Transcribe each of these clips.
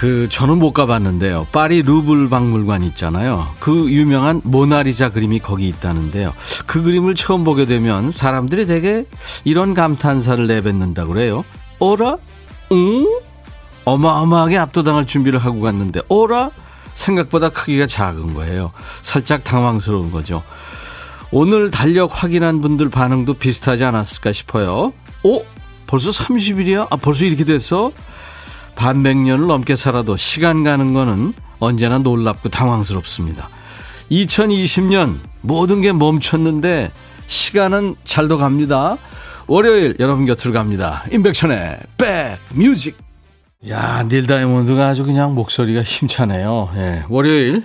그 저는 못 가봤는데요. 파리 루블 박물관 있잖아요. 그 유명한 모나리자 그림이 거기 있다는데요. 그 그림을 처음 보게 되면 사람들이 되게 이런 감탄사를 내뱉는다 그래요. 어라? 응? 어마어마하게 압도당할 준비를 하고 갔는데 어라? 생각보다 크기가 작은 거예요. 살짝 당황스러운 거죠. 오늘 달력 확인한 분들 반응도 비슷하지 않았을까 싶어요. 어? 벌써 30일이야? 아, 벌써 이렇게 됐어? 반백 년을 넘게 살아도 시간 가는 거는 언제나 놀랍고 당황스럽습니다. 2020년 모든 게 멈췄는데 시간은 잘도 갑니다. 월요일 여러분 곁으로 갑니다. 임백천의 백뮤직. 야, 닐 다이몬드가 아주 그냥 목소리가 힘차네요. 예, 월요일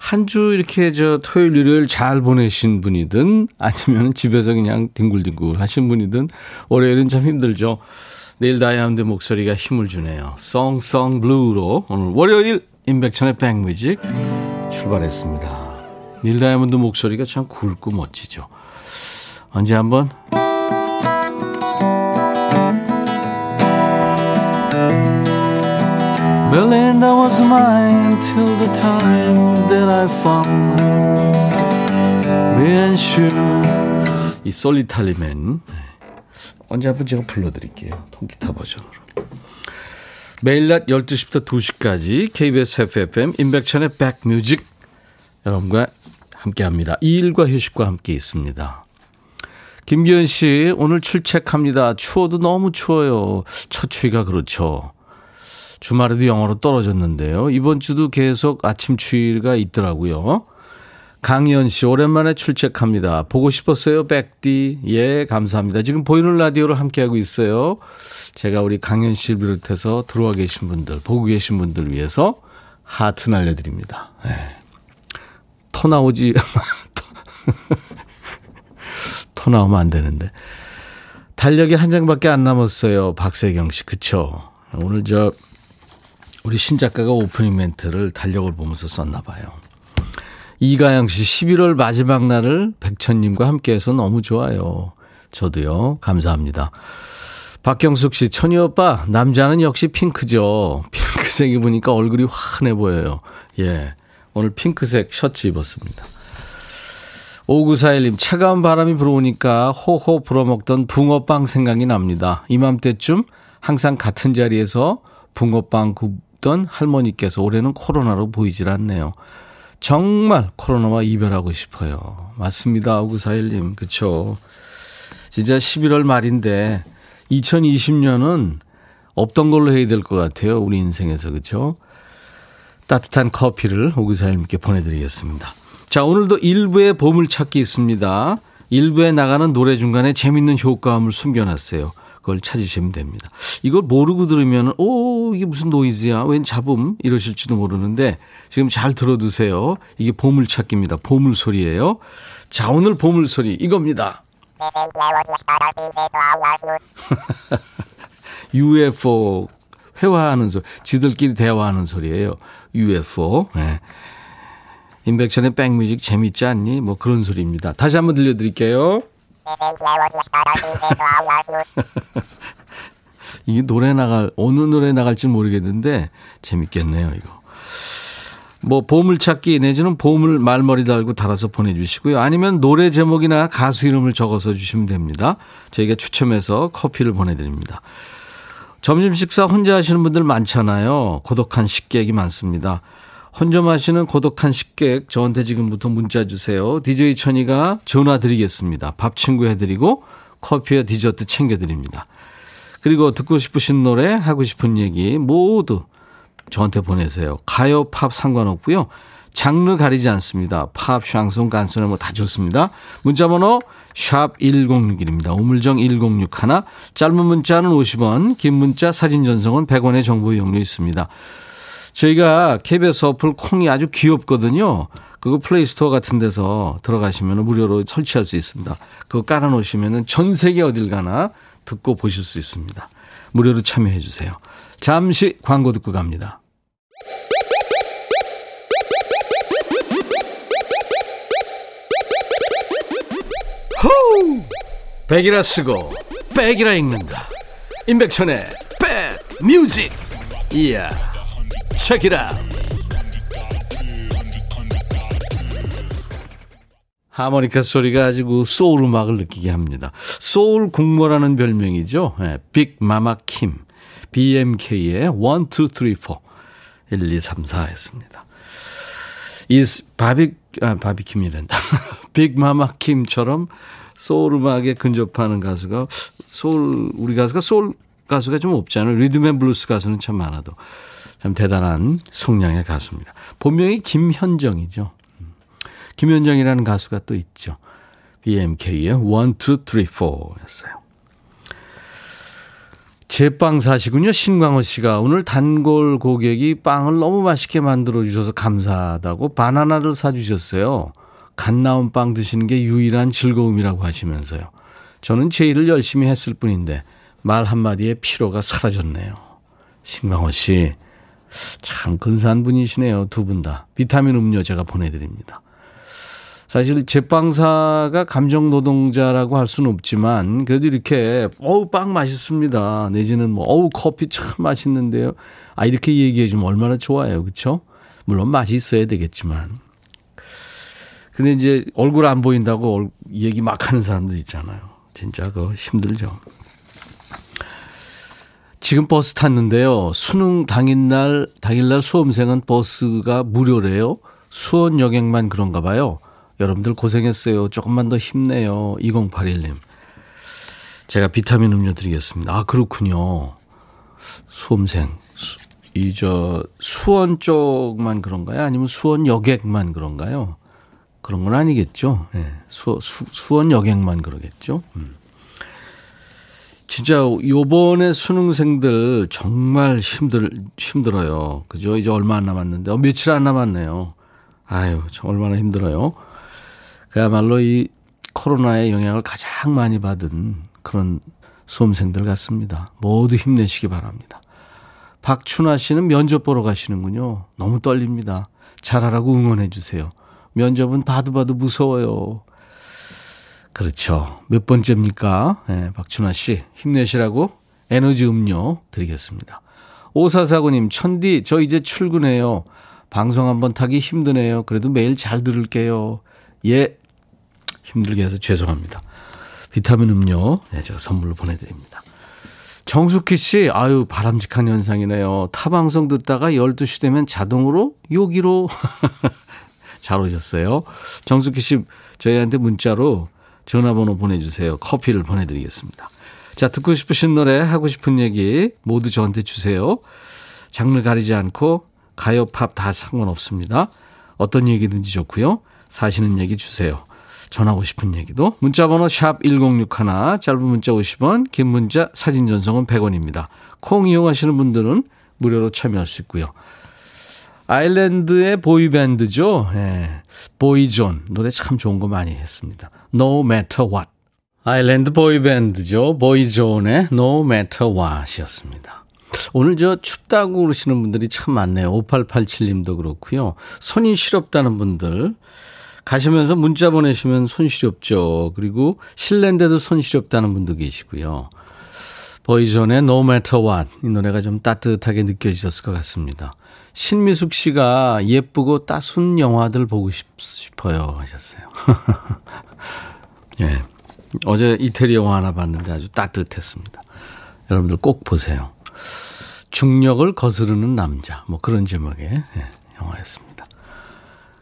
한 주 이렇게 저 토요일 일요일 잘 보내신 분이든 아니면 집에서 그냥 뒹굴뒹굴 하신 분이든 월요일은 참 힘들죠. 닐 다이아몬드 목소리가 힘을 주네요. Song Sung Blue로 오늘 월요일 임백천의 백뮤직 출발했습니다. 닐 다이아몬드 목소리가 참 굵고 멋지죠. 언제 한번 Belinda was mine till the time that I found me and you 이 솔리탈리맨 언제 한번 제가 불러드릴게요. 통기타 버전으로. 매일 낮 12시부터 2시까지 KBS FFM 인백천의 백뮤직 여러분과 함께합니다. 일과 휴식과 함께 있습니다. 김기현 씨 오늘 출첵합니다. 추워도 너무 추워요. 첫 추위가 그렇죠. 주말에도 영어로 떨어졌는데요. 이번 주도 계속 아침 추위가 있더라고요. 강희연 씨, 오랜만에 출첵합니다. 보고 싶었어요, 백디. 예, 감사합니다. 지금 보이는 라디오로 함께하고 있어요. 제가 우리 강현 씨를 비롯해서 들어와 계신 분들, 보고 계신 분들 위해서 하트 날려드립니다. 네. 토 나오지. 토 나오면 안 되는데. 달력이 한 장밖에 안 남았어요. 박세경 씨. 그쵸. 오늘 저, 우리 신작가가 오프닝 멘트를 달력을 보면서 썼나 봐요. 이가영 씨, 11월 마지막 날을 백천님과 함께해서 너무 좋아요. 저도요. 감사합니다. 박경숙 씨, 천희 오빠, 남자는 역시 핑크죠. 핑크색 입으니까 얼굴이 환해 보여요. 예. 오늘 핑크색 셔츠 입었습니다. 5941님, 차가운 바람이 불어오니까 호호 불어먹던 붕어빵 생각이 납니다. 이맘때쯤 항상 같은 자리에서 붕어빵 굽던 할머니께서 올해는 코로나로 보이질 않네요. 정말 코로나와 이별하고 싶어요. 맞습니다. 5941님. 그쵸. 진짜 11월 말인데 2020년은 없던 걸로 해야 될 것 같아요. 우리 인생에서. 그쵸. 따뜻한 커피를 5941님께 보내드리겠습니다. 자, 오늘도 일부의 보물찾기 있습니다. 일부에 나가는 노래 중간에 재밌는 효과음을 숨겨놨어요. 그걸 찾으시면 됩니다. 이걸 모르고 들으면, 오, 이게 무슨 노이즈야? 웬 잡음? 이러실지도 모르는데 지금 잘 들어두세요. 이게 보물찾기입니다. 보물소리예요. 자, 오늘 보물소리 이겁니다. UFO 회화하는 소리, 지들끼리 대화하는 소리예요. UFO. 네. 인백션의 백뮤직 재밌지 않니? 뭐 그런 소리입니다. 다시 한번 들려드릴게요. 이게 노래 나갈 어느 노래 나갈지 모르겠는데 재밌겠네요 이거. 뭐 보물찾기 내지는 보물 말머리 달고 달아서 보내주시고요. 아니면 노래 제목이나 가수 이름을 적어서 주시면 됩니다. 저희가 추첨해서 커피를 보내드립니다. 점심 식사 혼자 하시는 분들 많잖아요. 고독한 식객이 많습니다. 혼자 마시는 고독한 식객 저한테 지금부터 문자 주세요. DJ 천이가 전화 드리겠습니다. 밥 친구 해드리고 커피와 디저트 챙겨드립니다. 그리고 듣고 싶으신 노래 하고 싶은 얘기 모두 저한테 보내세요. 가요, 팝 상관없고요. 장르 가리지 않습니다. 팝, 샹송, 칸초네 뭐다 좋습니다. 문자 번호 샵 1061입니다. 우물정 1061. 짧은 문자는 50원, 긴 문자 사진 전송은 100원의 정보 이용료 있습니다. 저희가 KBS 어플 콩이 아주 귀엽거든요. 그거 플레이스토어 같은 데서 들어가시면 무료로 설치할 수 있습니다. 그거 깔아놓으시면 전 세계 어딜 가나 듣고 보실 수 있습니다. 무료로 참여해 주세요. 잠시 광고 듣고 갑니다. 호우! 백이라 쓰고 백이라 읽는다. 임백천의 백 뮤직. 이야. 체키라. 하모니카 소리가 아주 소울 음악을 느끼게 합니다. 소울 국모라는 별명이죠. 네, 빅 마마 킴. BMK의 1, 2, 3, 4. 1, 2, 3, 4 했습니다. 이 바비, 아, 바비킴이란다. 빅 마마 킴처럼 소울 음악에 근접하는 가수가 소울, 우리 가수가 소울 가수가 좀 없잖아요. 리듬 앤 블루스 가수는 참 많아도. 참 대단한 성량의 가수입니다. 본명이 김현정이죠. 김현정이라는 가수가 또 있죠. BMK의 1, 2, 3, 4였어요. 제빵 사시군요. 신광호 씨가 오늘 단골 고객이 빵을 너무 맛있게 만들어 주셔서 감사하다고 바나나를 사주셨어요. 갓 나온 빵 드시는 게 유일한 즐거움이라고 하시면서요. 저는 제 일을 열심히 했을 뿐인데 말 한마디에 피로가 사라졌네요. 신광호 씨, 참 근사한 분이시네요. 두 분 다. 비타민 음료 제가 보내드립니다. 사실 제빵사가 감정 노동자라고 할 수는 없지만 그래도 이렇게 어우 빵 맛있습니다. 내지는 뭐 어우 커피 참 맛있는데요. 아 이렇게 얘기해 주면 얼마나 좋아요. 그렇죠? 물론 맛이 있어야 되겠지만. 근데 이제 얼굴 안 보인다고 얘기 막 하는 사람들 있잖아요. 진짜 그거 힘들죠. 지금 버스 탔는데요. 수능 당일날 당일날 수험생은 버스가 무료래요. 수원 여객만 그런가 봐요. 여러분들 고생했어요. 조금만 더 힘내요. 2081님. 제가 비타민 음료 드리겠습니다. 아, 그렇군요. 수험생. 이, 저, 수원 쪽만 그런가요? 아니면 수원 여객만 그런가요? 그런 건 아니겠죠. 네. 수, 수, 수원 여객만 그러겠죠. 음. 진짜 요번에 수능생들 정말 힘들, 힘들어요. 그죠? 이제 얼마 안 남았는데, 어, 며칠 안 남았네요. 아유, 참 얼마나 힘들어요. 그야말로 이 코로나의 영향을 가장 많이 받은 그런 수험생들 같습니다. 모두 힘내시기 바랍니다. 박춘아 씨는 면접 보러 가시는군요. 너무 떨립니다. 잘하라고 응원해 주세요. 면접은 봐도 봐도 무서워요. 그렇죠. 몇 번째입니까? 네, 박춘아 씨 힘내시라고 에너지 음료 드리겠습니다. 오사사구님 천디 저 이제 출근해요. 방송 한번 타기 힘드네요. 그래도 매일 잘 들을게요. 예 힘들게 해서 죄송합니다. 비타민 음료 네, 제가 선물로 보내드립니다. 정숙희 씨, 아유, 바람직한 현상이네요. 타 방송 듣다가 12시 되면 자동으로 여기로. 잘 오셨어요. 정숙희 씨, 저희한테 문자로 전화번호 보내주세요. 커피를 보내드리겠습니다. 자, 듣고 싶으신 노래, 하고 싶은 얘기 모두 저한테 주세요. 장르 가리지 않고 가요, 팝 다 상관없습니다. 어떤 얘기든지 좋고요. 사시는 얘기 주세요. 전하고 싶은 얘기도 문자번호 샵 1061 짧은 문자 50원 긴 문자 사진 전송은 100원입니다. 콩 이용하시는 분들은 무료로 참여할 수 있고요. 아일랜드의 보이밴드죠. 예. 보이존 노래 참 좋은 거 많이 했습니다. No matter what. 아일랜드 보이밴드죠. 보이존의 No matter what이었습니다. 오늘 저 춥다고 그러시는 분들이 참 많네요. 5887님도 그렇고요. 손이 시렵다는 분들 가시면서 문자 보내시면 손 시렵죠. 그리고 실내인데도 손 시렵다는 분도 계시고요. 보이존의 No Matter What 이 노래가 좀 따뜻하게 느껴지셨을 것 같습니다. 신미숙 씨가 예쁘고 따순 영화들 보고 싶어요 하셨어요. 예. 어제 이태리 영화 하나 봤는데 아주 따뜻했습니다. 여러분들 꼭 보세요. 중력을 거스르는 남자 뭐 그런 제목의 예, 영화였습니다.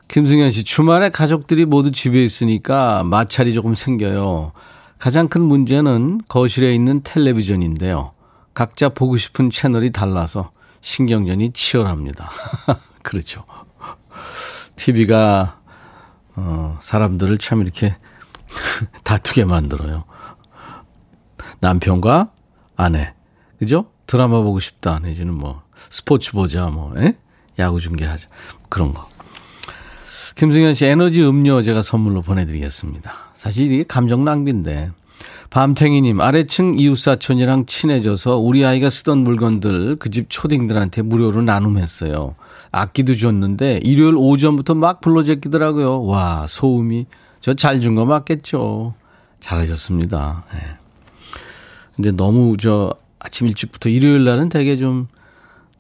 김승현 씨, 주말에 가족들이 모두 집에 있으니까 마찰이 조금 생겨요. 가장 큰 문제는 거실에 있는 텔레비전인데요. 각자 보고 싶은 채널이 달라서 신경전이 치열합니다. 그렇죠. TV가, 어, 사람들을 참 이렇게 다투게 만들어요. 남편과 아내. 그죠? 드라마 보고 싶다. 내지는 뭐, 스포츠 보자, 뭐, 에? 야구 중계하자. 그런 거. 김승현 씨 에너지 음료 제가 선물로 보내드리겠습니다. 사실 이게 감정 낭비인데. 밤탱이님, 아래층 이웃사촌이랑 친해져서 우리 아이가 쓰던 물건들 그 집 초딩들한테 무료로 나눔했어요. 악기도 줬는데 일요일 오전부터 막 불러 제끼더라고요. 와, 소음이. 저 잘 준 거 맞겠죠. 잘하셨습니다. 네. 근데 너무 저 아침 일찍부터 일요일 날은 되게 좀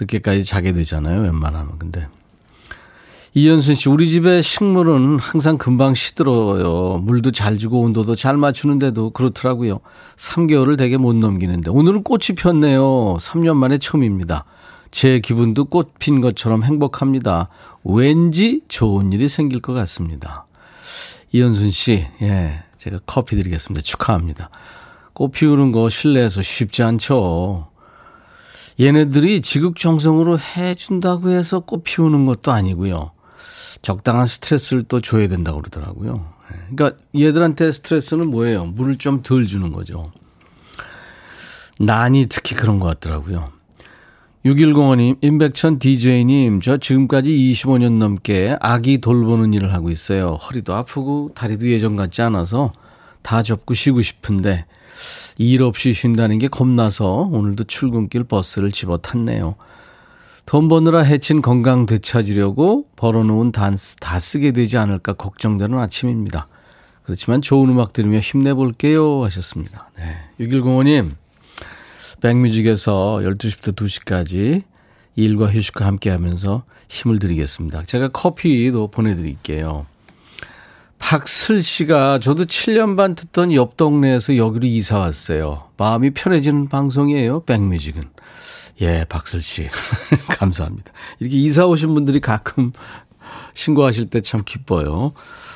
늦게까지 자게 되잖아요. 웬만하면. 근데 이현순 씨, 우리 집에 식물은 항상 금방 시들어요. 물도 잘 주고 온도도 잘 맞추는데도 그렇더라고요. 3개월을 되게 못 넘기는데 오늘은 꽃이 폈네요. 3년 만에 처음입니다. 제 기분도 꽃 핀 것처럼 행복합니다. 왠지 좋은 일이 생길 것 같습니다. 이현순 씨, 예, 제가 커피 드리겠습니다. 축하합니다. 꽃 피우는 거 실내에서 쉽지 않죠. 얘네들이 지극정성으로 해준다고 해서 꽃 피우는 것도 아니고요. 적당한 스트레스를 또 줘야 된다고 그러더라고요. 예. 그러니까 얘들한테 스트레스는 뭐예요? 물을 좀 덜 주는 거죠. 난이 특히 그런 것 같더라고요. 6105님, 임백천 DJ님, 저 지금까지 25년 넘게 아기 돌보는 일을 하고 있어요. 허리도 아프고 다리도 예전 같지 않아서 다 접고 쉬고 싶은데 일 없이 쉰다는 게 겁나서 오늘도 출근길 버스를 집어 탔네요. 돈 버느라 해친 건강 되찾으려고 벌어놓은 단스 다 쓰게 되지 않을까 걱정되는 아침입니다. 그렇지만 좋은 음악 들으며 힘내볼게요 하셨습니다. 네. 6105님, 백뮤직에서 12시부터 2시까지 일과 휴식과 함께 하면서 힘을 드리겠습니다. 제가 커피도 보내드릴게요. 박슬 씨가 저도 7년 반 듣던 옆 동네에서 여기로 이사 왔어요. 마음이 편해지는 방송이에요. 백뮤직은. 예, 박슬 씨. 감사합니다. 이렇게 이사 오신 분들이 가끔 신고하실 때 참 기뻐요.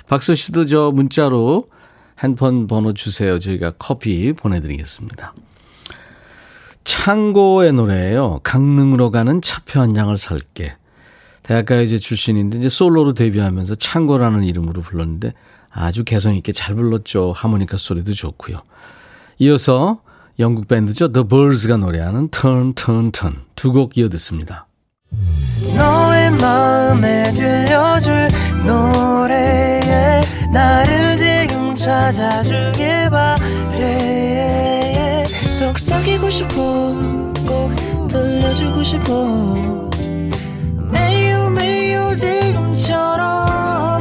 박슬 씨도 저 문자로 핸폰 번호 주세요. 저희가 커피 보내드리겠습니다. 창고의 노래예요. 강릉으로 가는 차표 한 장을 살게. 대학가요제 출신인데 이제 솔로로 데뷔하면서 창고라는 이름으로 불렀는데 아주 개성 있게 잘 불렀죠. 하모니카 소리도 좋고요. 이어서 영국 밴드죠. The Birds가 노래하는 Turn, Turn, Turn 두 곡 이어 듣습니다. 너의 마음에 들려줄 노래에 나를 지금 찾아주길 바래 속삭이고 싶어 꼭 들려주고 싶어 매우 매우 지금처럼 아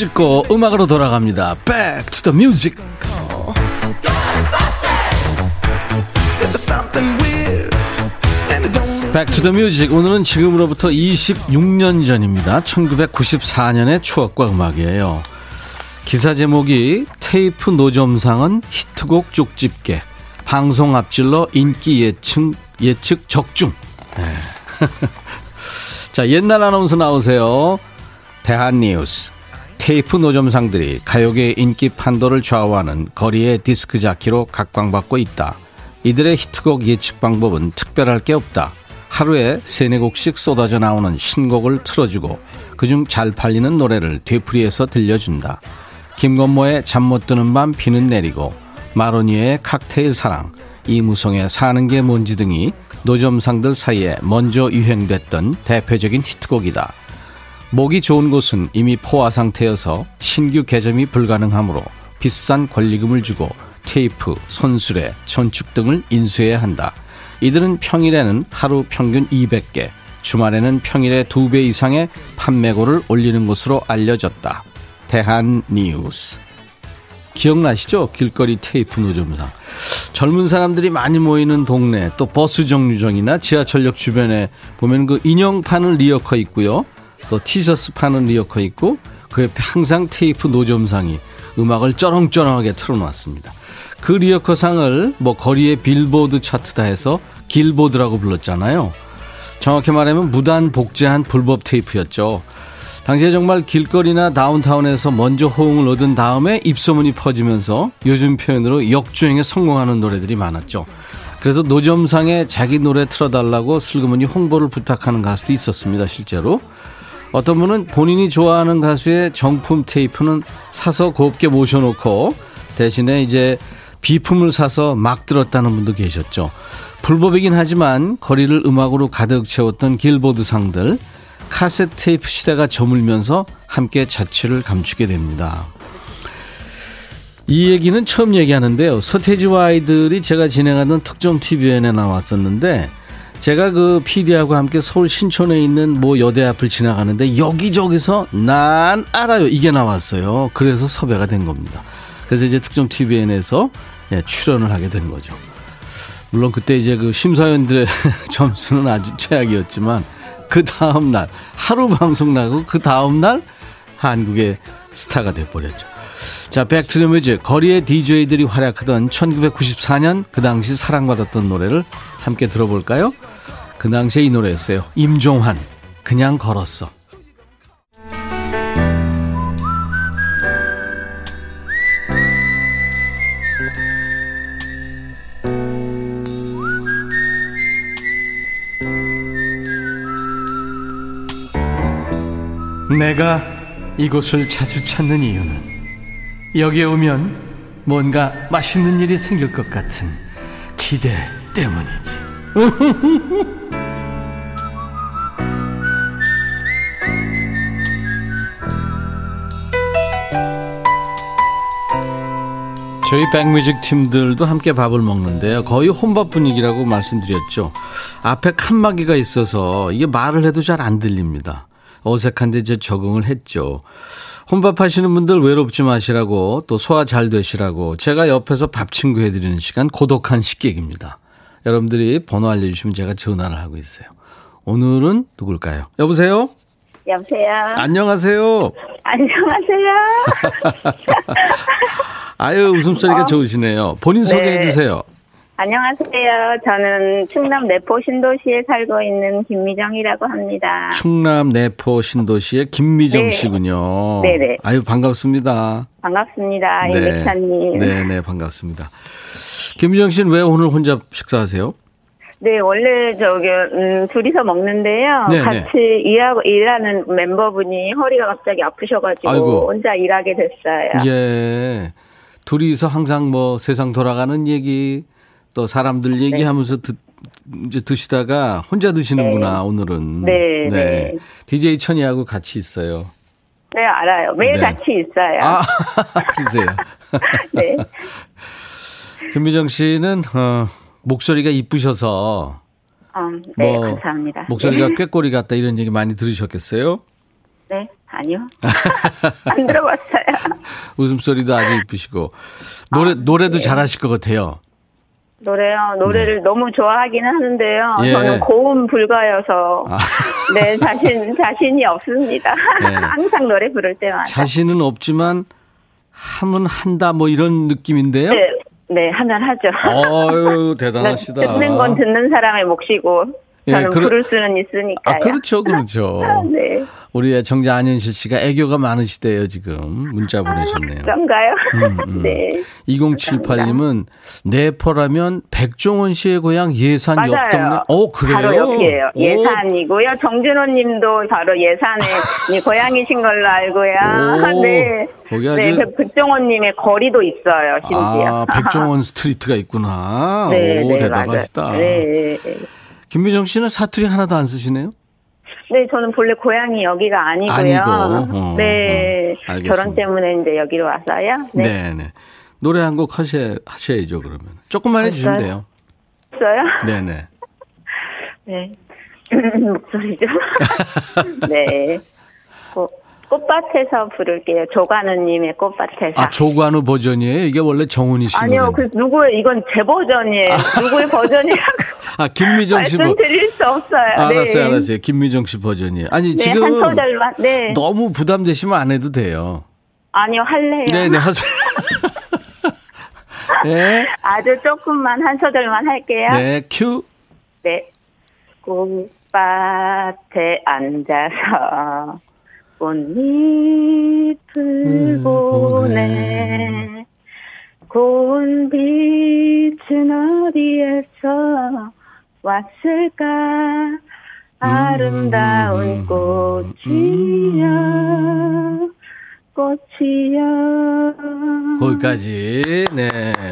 찍고 음악으로 돌아갑니다. Back to the music. Music. 오늘은 지금으로부터 26년 전입니다. 1994년의 추억과 음악이에요. 기사 제목이 테이프 노점상은 히트곡 쪽집게. 방송 앞질러 인기 예측, 예측 적중. 네. 자, 옛날 아나운서 나오세요. 대한뉴스. 테이프 노점상들이 가요계 인기 판도를 좌우하는 거리의 디스크 자키로 각광받고 있다. 이들의 히트곡 예측 방법은 특별할 게 없다. 하루에 세네 곡씩 쏟아져 나오는 신곡을 틀어주고 그중 잘 팔리는 노래를 되풀이해서 들려준다. 김건모의 잠 못 드는 밤 비는 내리고 마로니에의 칵테일 사랑 이무송의 사는 게 뭔지 등이 노점상들 사이에 먼저 유행됐던 대표적인 히트곡이다. 목이 좋은 곳은 이미 포화 상태여서 신규 개점이 불가능하므로 비싼 권리금을 주고 테이프, 손수레, 전축 등을 인수해야 한다. 이들은 평일에는 하루 평균 200개, 주말에는 평일에 2배 이상의 판매고를 올리는 것으로 알려졌다. 대한 뉴스. 기억나시죠? 길거리 테이프 노점상. 젊은 사람들이 많이 모이는 동네, 또 버스 정류장이나 지하철역 주변에 보면 그 인형 파는 리어커 있고요. 또 티셔츠 파는 리어커 있고 그 옆에 항상 테이프 노점상이 음악을 쩌렁쩌렁하게 틀어놨습니다. 그 리어커상을 뭐 거리의 빌보드 차트다 해서 길보드라고 불렀잖아요. 정확히 말하면 무단 복제한 불법 테이프였죠. 당시에 정말 길거리나 다운타운에서 먼저 호응을 얻은 다음에 입소문이 퍼지면서 요즘 표현으로 역주행에 성공하는 노래들이 많았죠. 그래서 노점상에 자기 노래 틀어달라고 슬그머니 홍보를 부탁하는 가수도 있었습니다, 실제로. 어떤 분은 본인이 좋아하는 가수의 정품 테이프는 사서 곱게 모셔놓고 대신에 이제 비품을 사서 막 들었다는 분도 계셨죠. 불법이긴 하지만 거리를 음악으로 가득 채웠던 길보드 상들, 카세트 테이프 시대가 저물면서 함께 자취를 감추게 됩니다. 이 얘기는 처음 얘기하는데요. 서태지와 아이들이 제가 진행하던 특정 TVN에 나왔었는데 제가 그 PD하고 함께 서울 신촌에 있는 뭐 여대 앞을 지나가는데 여기저기서 난 알아요 이게 나왔어요. 그래서 섭외가 된 겁니다. 그래서 이제 특종 TV연예에서 예, 출연을 하게 된 거죠. 물론 그때 이제 그 심사위원들의 점수는 아주 최악이었지만 그 다음 날 하루 방송 나고 그 다음 날 한국의 스타가 돼버렸죠. 자, Back to the Music 거리의 DJ들이 활약하던 1994년 그 당시 사랑받았던 노래를 함께 들어볼까요? 그 당시에 이 노래였어요. 임종환 그냥 걸었어. 내가 이곳을 자주 찾는 이유는 여기에 오면 뭔가 맛있는 일이 생길 것 같은 기대 때문이지. 저희 백뮤직 팀들도 함께 밥을 먹는데요. 거의 혼밥 분위기라고 말씀드렸죠. 앞에 칸막이가 있어서 이게 말을 해도 잘 안 들립니다. 어색한데 이제 적응을 했죠. 혼밥 하시는 분들 외롭지 마시라고 또 소화 잘 되시라고 제가 옆에서 밥 친구 해드리는 시간 고독한 식객입니다. 여러분들이 번호 알려주시면 제가 전화를 하고 있어요. 오늘은 누굴까요? 여보세요? 여보세요? 안녕하세요? 안녕하세요? 아유, 웃음소리가 어? 좋으시네요. 본인 소개해 네. 주세요. 안녕하세요. 저는 충남 내포 신도시에 살고 있는 김미정이라고 합니다. 충남 내포 신도시의 김미정 네. 씨군요. 네네. 아유, 반갑습니다. 반갑습니다. 네. 임백찬님. 네네, 반갑습니다. 김미정 씨는 왜 오늘 혼자 식사하세요? 네, 원래 저기 음, 둘이서 먹는데요. 네네. 같이 일하고 일하는 멤버분이 허리가 갑자기 아프셔가지고 아이고. 혼자 일하게 됐어요. 예, 둘이서 항상 뭐 세상 돌아가는 얘기 또 사람들 네. 얘기하면서 듣, 이제 드시다가 혼자 드시는구나, 네. 오늘은. 네, 네. 네. DJ 천이하고 같이 있어요. 네, 알아요. 매일 네. 같이 있어요. 아, 그러세요. 네. 김미정 씨는, 어, 목소리가 이쁘셔서. 어, 네, 뭐, 감사합니다. 목소리가 네. 꾀꼬리 같다 이런 얘기 많이 들으셨겠어요? 네, 아니요. 안 들어봤어요. 웃음소리도 아주 이쁘시고. 노래, 아, 노래도 네. 잘하실 것 같아요. 노래요. 노래를 네. 너무 좋아하기는 하는데요. 예. 저는 고음 불가여서 아. 네 자신 자신이 없습니다. 네. 항상 노래 부를 때마다 자신은 없지만 하면 한다 뭐 이런 느낌인데요. 네, 네 하면 하죠. 어유 대단하시다. 듣는 건 듣는 사람의 몫이고 예, 저는 예, 그러, 부를 수는 있으니까. 아, 그렇죠, 그렇죠. 네. 우리 애청자 안현실 씨가 애교가 많으시대요, 지금. 문자 보내셨네요. 그런가요? 음, 음. 네. 2078님은 내포라면 백종원 씨의 고향 예산 맞아요. 옆 동네. 어, 그래요? 바로 옆이에요. 예산이고요. 정준호 님도 바로 예산에 고향이신 걸로 알고요. 오, 네. 거기 아주. 네, 그 백종원 님의 거리도 있어요, 심지어. 아, 백종원 스트리트가 있구나. 네, 오, 네, 대단하시다. 네. 김미정 씨는 사투리 하나도 안 쓰시네요? 네, 저는 본래 고향이 여기가 아니고요. 아니고. 어, 네, 어, 결혼 때문에 이제 여기로 왔어요. 네, 네. 네. 노래 한 곡 하셔, 하셔야죠, 그러면. 조금만 해주시면 돼요. 있어요? 네 네. 네. 목소리죠. 네. 고, 꽃밭에서 부를게요. 조관우님의 꽃밭에서. 아, 조관우 버전이에요? 이게 원래 정훈이 씨 아니요, 그 누구의 이건 제 버전이에요. 누구의 버전이라고. 아, 김미정 씨 버전. 말씀드릴 수 없어요. 아, 알았어요, 네. 알았어요. 김미정 씨 버전이에요. 아니, 네, 지금. 한 소절만, 네. 너무 부담되시면 안 해도 돼요. 아니요, 할래요. 네네, 네, 하세요. 네. 아주 조금만 한 소절만 할게요. 네, 큐. 네. 꽃밭에 앉아서 꽃잎을 음, 보네. 고운 빛은 어디에서 왔을까? 아름다운 음, 꽃이야. 꽃이야. 거기까지. 네.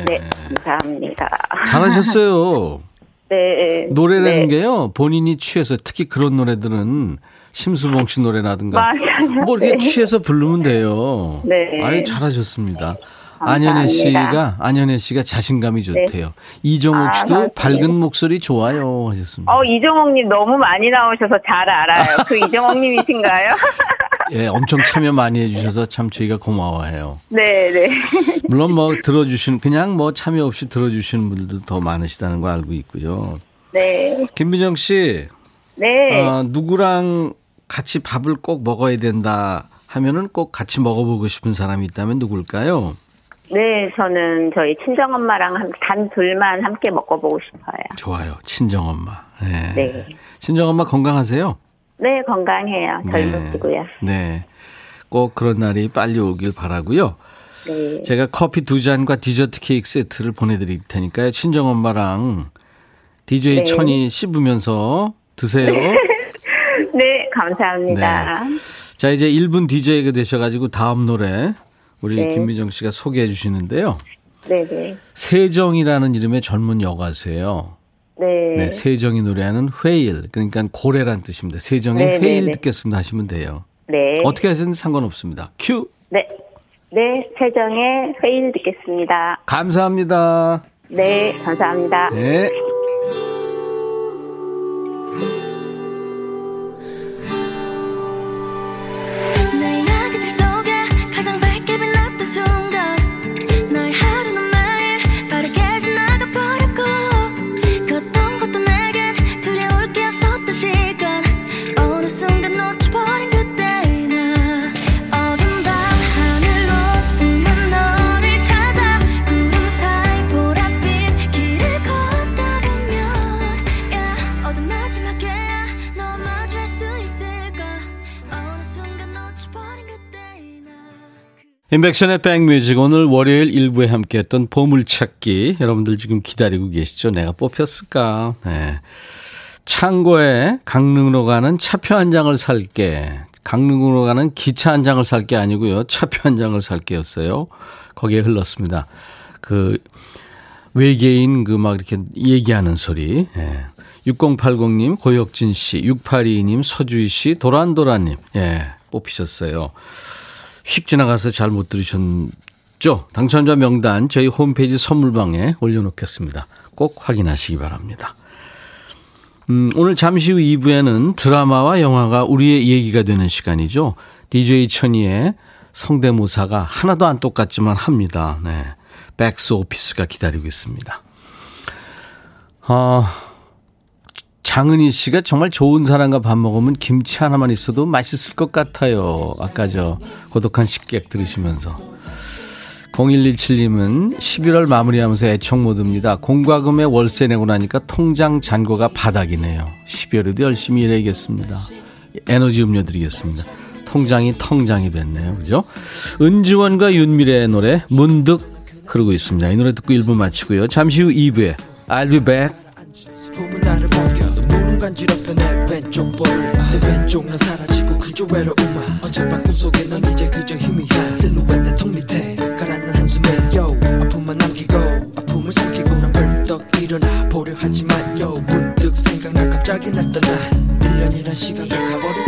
네, 감사합니다. 잘하셨어요. 네. 노래라는 네. 게요, 본인이 취해서 특히 그런 노래들은 심수봉 씨 노래라든가. 맞아요. 뭐 이렇게 네. 취해서 부르면 돼요. 네. 아유, 잘하셨습니다. 안현애 씨가 안현애 씨가 자신감이 네. 좋대요. 네. 이정옥 씨도 아, 밝은 목소리 좋아요 하셨습니다. 어 이정옥님 너무 많이 나오셔서 잘 알아요. 그 이정옥님이신가요? 예, 엄청 참여 많이 해주셔서 참 저희가 고마워해요. 네, 네. 물론 뭐 들어주신 그냥 뭐 참여 없이 들어주시는 분들도 더 많으시다는 거 알고 있고요. 네. 김민정 씨. 네. 어, 누구랑 같이 밥을 꼭 먹어야 된다 하면은 꼭 같이 먹어보고 싶은 사람이 있다면 누굴까요? 네, 저는 저희 친정엄마랑 단 둘만 함께 먹어보고 싶어요. 좋아요. 친정엄마. 네. 네. 친정엄마 건강하세요? 네, 건강해요. 젊으시고요. 네. 네. 꼭 그런 날이 빨리 오길 바라고요. 네. 제가 커피 두 잔과 디저트 케이크 세트를 보내드릴 테니까요. 친정엄마랑 DJ 네. 천이 씹으면서 드세요. 네, 감사합니다. 네. 자, 이제 1분 DJ가 되셔가지고 다음 노래 우리 네. 김미정 씨가 소개해 주시는데요. 네네. 세정이라는 이름의 젊은 여가수예요. 네. 네. 세정이 노래하는 회일. 그러니까 고래란 뜻입니다. 세정의 네, 회일 네, 듣겠습니다 하시면 돼요. 네. 어떻게 하시든 상관없습니다. 큐. 네. 네. 세정의 회일 듣겠습니다. 감사합니다. 네. 감사합니다. 네. 인백션의 백뮤직 오늘 월요일 일부에 함께했던 보물찾기 여러분들 지금 기다리고 계시죠? 내가 뽑혔을까? 네. 창고에 강릉으로 가는 차표 한 장을 살게. 강릉으로 가는 기차 한 장을 살게 아니고요. 차표 한 장을 살게였어요. 거기에 흘렀습니다. 그 외계인 그 막 이렇게 얘기하는 소리. 예. 6080님, 고혁진 씨, 6822님, 서주희 씨, 도란도란님. 예, 뽑히셨어요. 휙 지나가서 잘 못 들으셨죠? 당첨자 명단 저희 홈페이지 선물방에 올려놓겠습니다. 꼭 확인하시기 바랍니다. 음, 오늘 잠시 후 2부에는 드라마와 영화가 우리의 얘기가 되는 시간이죠. DJ 천이의 성대모사가 하나도 안 똑같지만 합니다. 네. 백스 오피스가 기다리고 있습니다. 아, 장은희 씨가 정말 좋은 사람과 밥 먹으면 김치 하나만 있어도 맛있을 것 같아요. 아까 저 고독한 식객 들으시면서. 0117님은 11월 마무리하면서 애청 모드입니다. 공과금에 월세 내고 나니까 통장 잔고가 바닥이네요. 12월에도 열심히 일해야겠습니다. 에너지 음료 드리겠습니다. 통장이 텅장이 됐네요. 그죠? 은지원과 윤미래의 노래 문득 흐르고 있습니다. 이 노래 듣고 1부 마치고요. 잠시 후 2부에 I'll be back. 간지럽혀 내 왼쪽 볼을 내 왼쪽 난 사라지고 그저 외로움만 어젯밤 꿈속에 넌 이제 그저 희미한 실루엣 내 턱 밑에 가라앉는 한숨에 yo 아픔만 남기고 아픔을 삼키고 난 벌떡 일어나. 보려 하지만 yo 문득 생각나. 갑자기 날 떠나. 1년이란 시간도 가버린 채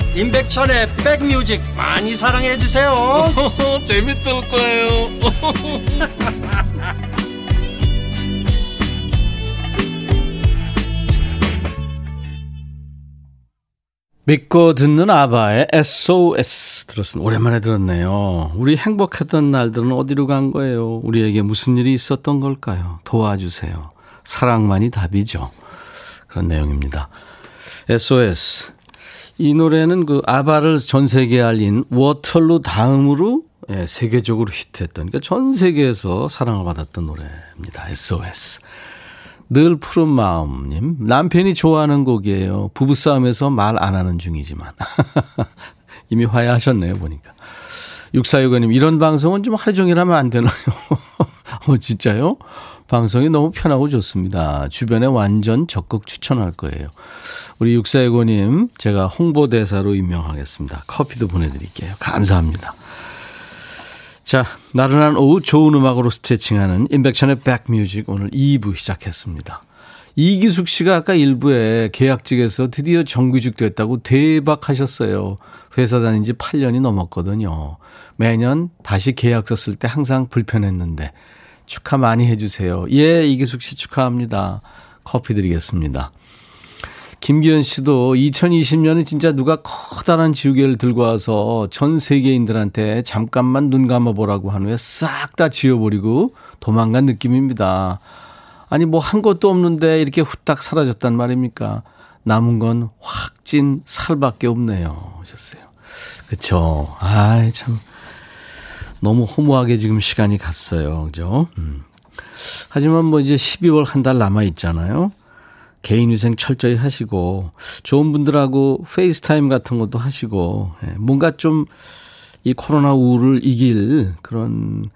임백천의 백뮤직 많이 사랑해 주세요. 재밌을 거예요. 믿고 듣는 아바의 SOS 들었습니다. 오랜만에 들었네요. 우리 행복했던 날들은 어디로 간 거예요? 우리에게 무슨 일이 있었던 걸까요? 도와주세요. 사랑만이 답이죠. 그런 내용입니다. SOS. 이 노래는 그 아바를 전 세계에 알린 워털루 다음으로 예, 세계적으로 히트했던 그러니까 전 세계에서 사랑을 받았던 노래입니다. SOS. 늘 푸른 마음님 남편이 좋아하는 곡이에요. 부부싸움에서 말 안 하는 중이지만 이미 화해하셨네요 보니까. 육사육원님 이런 방송은 좀 하루 종일 하면 안 되나요? 어 진짜요? 방송이 너무 편하고 좋습니다. 주변에 완전 적극 추천할 거예요. 우리 육사일고님 제가 홍보대사로 임명하겠습니다. 커피도 보내드릴게요. 감사합니다. 자, 나른한 오후 좋은 음악으로 스트레칭하는 인백션의 백뮤직 오늘 2부 시작했습니다. 이기숙 씨가 아까 1부에 계약직에서 드디어 정규직 됐다고 대박하셨어요. 회사 다닌 지 8년이 넘었거든요. 매년 다시 계약서 쓸 때 항상 불편했는데 축하 많이 해주세요. 예, 이기숙 씨 축하합니다. 커피 드리겠습니다. 김기현 씨도 2020년에 진짜 누가 커다란 지우개를 들고 와서 전 세계인들한테 잠깐만 눈 감아보라고 한 후에 싹 다 지워버리고 도망간 느낌입니다. 아니, 뭐 한 것도 없는데 이렇게 후딱 사라졌단 말입니까? 남은 건 확 찐 살밖에 없네요. 하셨어요. 그쵸. 아이, 참. 너무 허무하게 지금 시간이 갔어요. 그죠? 음. 하지만 뭐 이제 12월 한 달 남아 있잖아요. 개인위생 철저히 하시고, 좋은 분들하고 페이스타임 같은 것도 하시고, 예, 뭔가 좀 이 코로나 우울을 이길 그런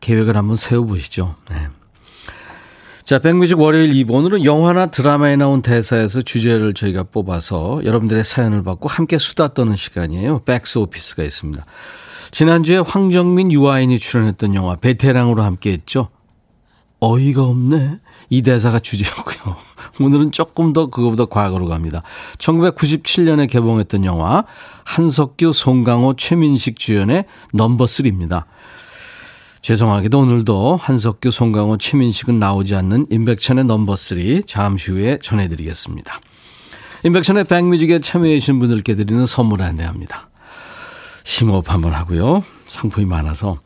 계획을 한번 세워보시죠. 네. 자, 백뮤직 월요일 2부. 오늘은 영화나 드라마에 나온 대사에서 주제를 저희가 뽑아서 여러분들의 사연을 받고 함께 수다 떠는 시간이에요. 백스 오피스가 있습니다. 지난주에 황정민, 유아인이 출연했던 영화 베테랑으로 함께 했죠. 어이가 없네. 이 대사가 주제였고요. 오늘은 조금 더 그거보다 과거로 갑니다. 1997년에 개봉했던 영화 한석규, 송강호, 최민식 주연의 넘버 3입니다. 죄송하게도 오늘도 한석규, 송강호, 최민식은 나오지 않는 임백천의 넘버 3 잠시 후에 전해드리겠습니다. 임백천의 백뮤직에 참여해 주신 분들께 드리는 선물 안내합니다. 심호흡 한번 하고요. 상품이 많아서.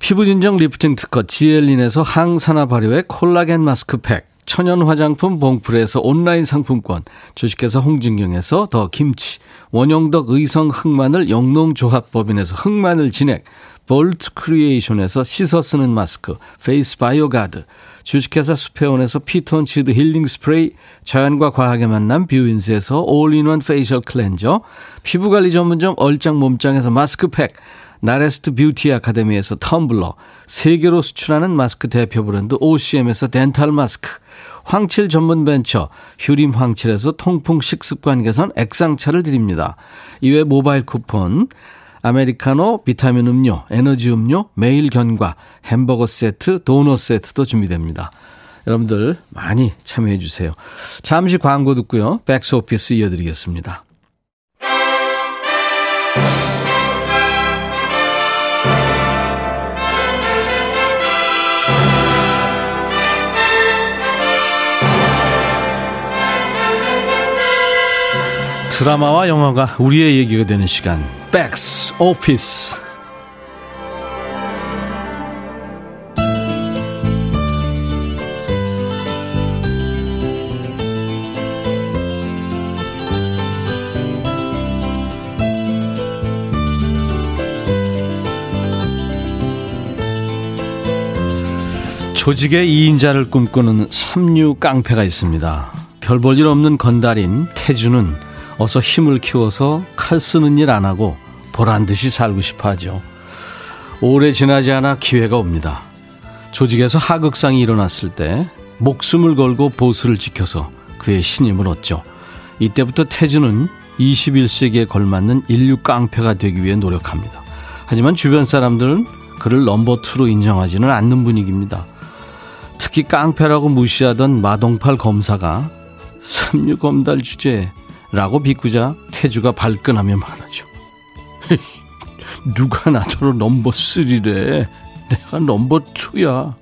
피부진정 리프팅 특허 지엘린에서 항산화 발효의 콜라겐 마스크팩, 천연 화장품 봉풀에서 온라인 상품권, 주식회사 홍진경에서 더 김치, 원용덕 의성 흑마늘 영농조합법인에서 흑마늘 진액, 볼트 크리에이션에서 씻어 쓰는 마스크, 페이스 바이오 가드, 주식회사 수페온에서 피톤치드 힐링 스프레이, 자연과 과학의 만남 뷰인스에서 all-in-one facial cleanser, 피부관리 전문점 얼짱 몸짱에서 마스크팩, 나레스트 뷰티 아카데미에서 텀블러, 세계로 수출하는 마스크 대표 브랜드 OCM에서 dental 마스크, 황칠 전문 벤처 휴림 황칠에서 통풍 식습관 개선 액상차를 드립니다. 이외 모바일 쿠폰, 아메리카노, 비타민 음료, 에너지 음료, 매일 견과, 햄버거 세트, 도넛 세트도 준비됩니다. 여러분들 많이 참여해 주세요. 잠시 광고 듣고요. 백스 오피스 이어드리겠습니다. 드라마와 영화가 우리의 얘기가 되는 시간 백스 오피스 조직의 2인자를 꿈꾸는 삼류 깡패가 있습니다. 별 볼 일 없는 건달인 태주는 어서 힘을 키워서 칼 쓰는 일 안 하고 보란 듯이 살고 싶어 하죠. 오래 지나지 않아 기회가 옵니다. 조직에서 하극상이 일어났을 때 목숨을 걸고 보수를 지켜서 그의 신임을 얻죠. 이때부터 태주는 21세기에 걸맞는 인류 깡패가 되기 위해 노력합니다. 하지만 주변 사람들은 그를 넘버2로 인정하지는 않는 분위기입니다. 특히 깡패라고 무시하던 마동팔 검사가 삼류건달 주제라고 비꼬자 태주가 발끈하며 말하죠. 누가 나더러 넘버 3래. 내가 넘버 2야.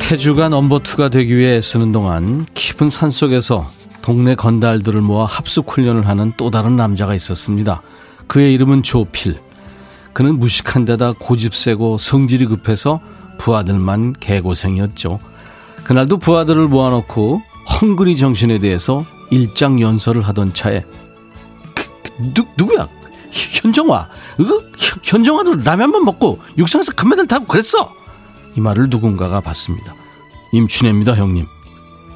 태주가 넘버 2가 되기 위해 쓰는 동안 깊은 산속에서 동네 건달들을 모아 합숙 훈련을 하는 또 다른 남자가 있었습니다. 그의 이름은 조필. 그는 무식한 데다 고집 세고 성질이 급해서 부하들만 개고생이었죠. 그날도 부하들을 모아놓고 헝그리 정신에 대해서 일장 연설을 하던 차에 그, 그, 누, 누구야? 현정화. 그, 현정화도 라면만 먹고 육상에서 금메달 타고 그랬어. 이 말을 누군가가 봤습니다. 임춘혜입니다, 형님.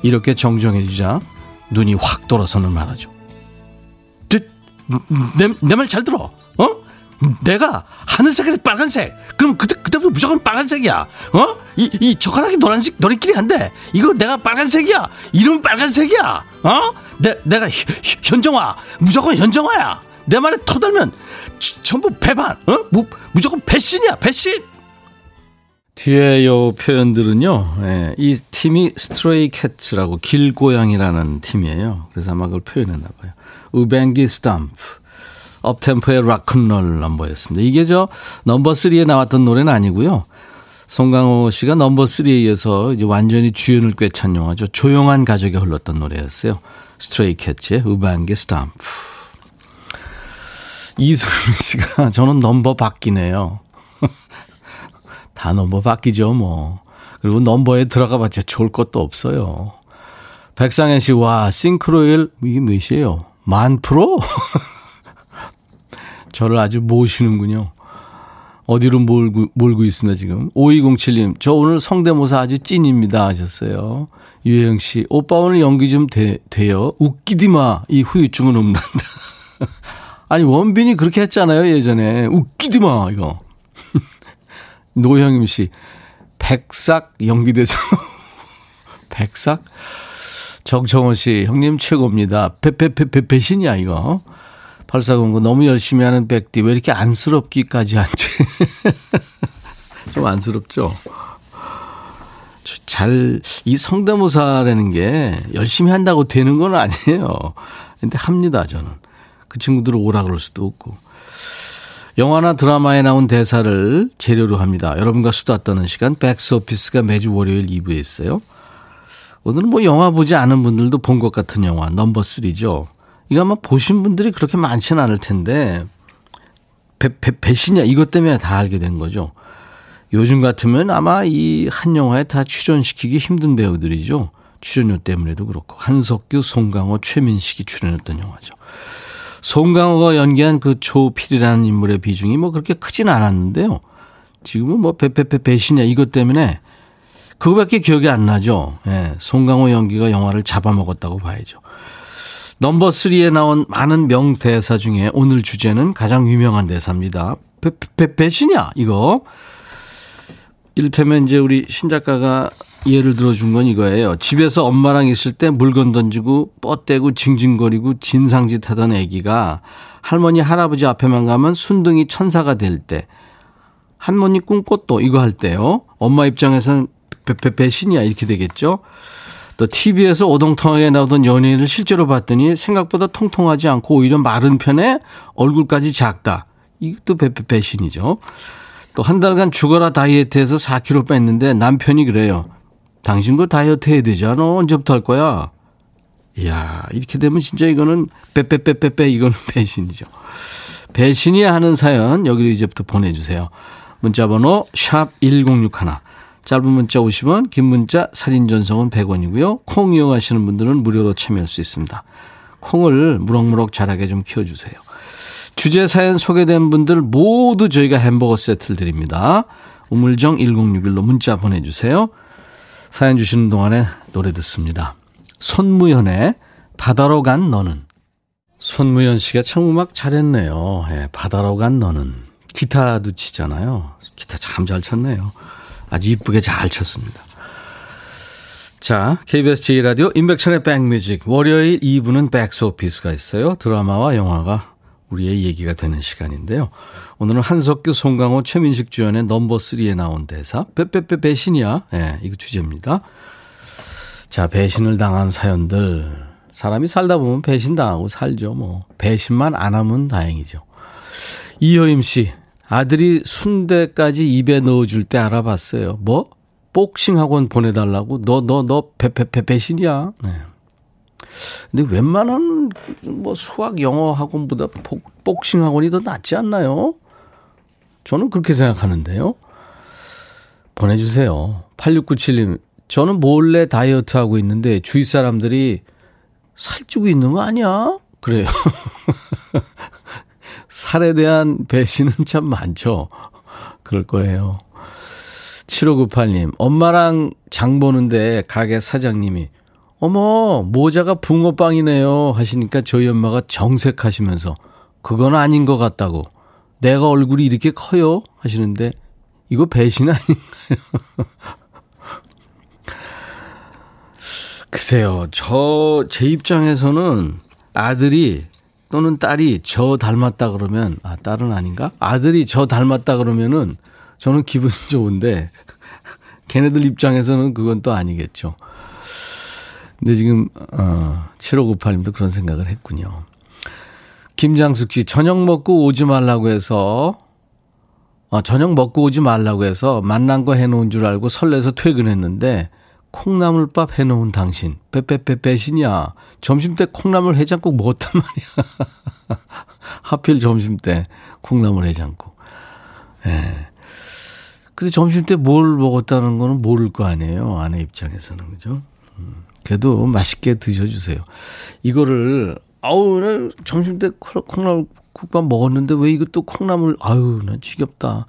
이렇게 정정해주자 눈이 확 돌아서는 말하죠. 내 말 잘 들어. 어? 내가 하늘색이 빨간색. 그럼 그때 그때부터 무조건 빨간색이야. 어? 이, 이 젓가락이 노란색 너리끼리 한데 이거 내가 빨간색이야. 이름 빨간색이야. 어? 내 내가 현정화 무조건 현정화야. 내 말에 토 달면 전부 배반. 어? 무, 무조건 배신이야. 배신. 뒤에 요 표현들은요, 예, 이 팀이 스트레이 캣츠라고 길고양이라는 팀이에요. 그래서 아마 그걸 표현했나 봐요. Ubangi Stomp. 업템포의 락큰롤 넘버였습니다. 이게 저 넘버 3에 나왔던 노래는 아니고요. 송강호 씨가 넘버 3에 이어서 이제 완전히 주연을 꿰찬 영화죠. 조용한 가족이 흘렀던 노래였어요. 스트레이 캣츠의 Ubangi Stomp. 이수민 씨가 저는 넘버 바뀌네요. 다 넘버 바뀌죠, 뭐. 그리고 넘버에 들어가 봤자 좋을 것도 없어요. 백상현 씨, 와, 싱크로율, 이게 몇이에요? 만 프로? 저를 아주 모시는군요. 어디로 몰고, 몰고 있습니다, 지금. 5207님, 저 오늘 성대모사 아주 찐입니다. 하셨어요. 유혜영 씨, 오빠 오늘 연기 좀 돼, 돼요? 웃기디 마. 이 후유증은 없는다. 아니, 원빈이 그렇게 했잖아요, 예전에. 웃기디 마, 이거. 노형임 씨, 백삭 연기돼서. 백삭? 정청호 씨, 형님 최고입니다. 배 배 배 배 배신이야, 이거. 8409 너무 열심히 하는 백디 왜 이렇게 안쓰럽기까지 한지. 좀 안쓰럽죠? 잘, 이 성대모사라는 게 열심히 한다고 되는 건 아니에요. 근데 합니다, 저는. 그 친구들을 오라 그럴 수도 없고. 영화나 드라마에 나온 대사를 재료로 합니다. 여러분과 수다 떠는 시간 백스오피스가 매주 월요일 2부에 있어요. 오늘은 뭐 영화 보지 않은 분들도 본 것 같은 영화 넘버 3죠. 이거 아마 보신 분들이 그렇게 많지는 않을 텐데 배, 배, 배신이야 이것 때문에 다 알게 된 거죠. 요즘 같으면 아마 이 한 영화에 다 출연시키기 힘든 배우들이죠. 출연료 때문에도 그렇고 한석규, 송강호, 최민식이 출연했던 영화죠. 송강호가 연기한 그 조필이라는 인물의 비중이 뭐 그렇게 크진 않았는데요. 지금은 뭐 배배배 배신이야 이것 때문에 그거밖에 기억이 안 나죠. 예, 송강호 연기가 영화를 잡아먹었다고 봐야죠. 넘버 3에 나온 많은 명대사 중에 오늘 주제는 가장 유명한 대사입니다. 배, 배, 배신이야 이거. 이를테면 이제 우리 신작가가 예를 들어준 건 이거예요. 집에서 엄마랑 있을 때 물건 던지고 뻗대고 징징거리고 진상짓 하던 애기가 할머니 할아버지 앞에만 가면 순둥이 천사가 될 때, 할머니 꿈꽃도 이거 할 때요. 엄마 입장에서는 배, 배, 배신이야 이렇게 되겠죠. 또 TV에서 오동통하게 나오던 연예인을 실제로 봤더니 생각보다 통통하지 않고 오히려 마른 편에 얼굴까지 작다. 이것도 배, 배, 배신이죠. 또 한 달간 죽어라 다이어트해서 4kg 뺐는데 남편이 그래요. 당신 거 다이어트 해야 되잖아. 언제부터 할 거야? 이야, 이렇게 되면 진짜 이거는 빼빼빼빼빼 이거는 배신이죠. 배신이 하는 사연 여기로 이제부터 보내주세요. 문자번호 샵 1061. 짧은 문자 50원, 긴 문자 사진 전송은 100원이고요. 콩 이용하시는 분들은 무료로 참여할 수 있습니다. 콩을 무럭무럭 자라게 좀 키워주세요. 주제 사연 소개된 분들 모두 저희가 햄버거 세트를 드립니다. 우물정 1061로 문자 보내주세요. 사연 주시는 동안에 노래 듣습니다. 손무현의 바다로 간 너는. 손무현 씨가 참 음악 잘했네요. 예, 바다로 간 너는. 기타도 치잖아요. 기타 참 잘 쳤네요. 아주 이쁘게 잘 쳤습니다. 자, KBS 제2라디오 인백천의 백뮤직. 월요일 2부는 백스오피스가 있어요. 드라마와 영화가 우리의 얘기가 되는 시간인데요. 오늘은 한석규, 송강호, 최민식 주연의 넘버3에 나온 대사. 빼빼빼 배신이야. 예, 네, 이거 주제입니다. 자, 배신을 당한 사연들. 사람이 살다 보면 배신당하고 살죠. 뭐. 배신만 안 하면 다행이죠. 이효임 씨. 아들이 순대까지 입에 넣어줄 때 알아봤어요. 뭐? 복싱 학원 보내달라고? 너, 너, 너, 배, 배, 배, 배신이야. 네. 근데 웬만한 뭐 수학 영어 학원보다 복, 복싱 학원이 더 낫지 않나요? 저는 그렇게 생각하는데요. 보내주세요. 8697님, 저는 몰래 다이어트 하고 있는데 주위 사람들이 살찌고 있는 거 아니야? 그래요. 살에 대한 배신은 참 많죠. 그럴 거예요. 7598님, 엄마랑 장 보는데 가게 사장님이, 어머, 모자가 붕어빵이네요. 하시니까 저희 엄마가 정색하시면서, 그건 아닌 것 같다고. 내가 얼굴이 이렇게 커요? 하시는데, 이거 배신 아닌가요? 글쎄요, 저, 제 입장에서는 아들이 또는 딸이 저 닮았다 그러면, 아, 딸은 아닌가? 아들이 저 닮았다 그러면은 저는 기분이 좋은데, 걔네들 입장에서는 그건 또 아니겠죠. 근데 지금, 어, 7598님도 그런 생각을 했군요. 김장숙 씨, 저녁 먹고 오지 말라고 해서, 어, 저녁 먹고 오지 말라고 해서 만난 거 해놓은 줄 알고 설레서 퇴근했는데, 콩나물밥 해놓은 당신, 빼빼빼 빼신이야. 점심때 콩나물 해장국 먹었단 말이야. 하필 점심때 콩나물 해장국. 예. 근데 점심때 뭘 먹었다는 거는 모를 거 아니에요. 아내 입장에서는. 그죠? 음, 그래도 맛있게 드셔주세요. 이거를, 아우, 나 점심때 콩나물 국밥 먹었는데 왜 이것도 콩나물, 아유, 난 지겹다.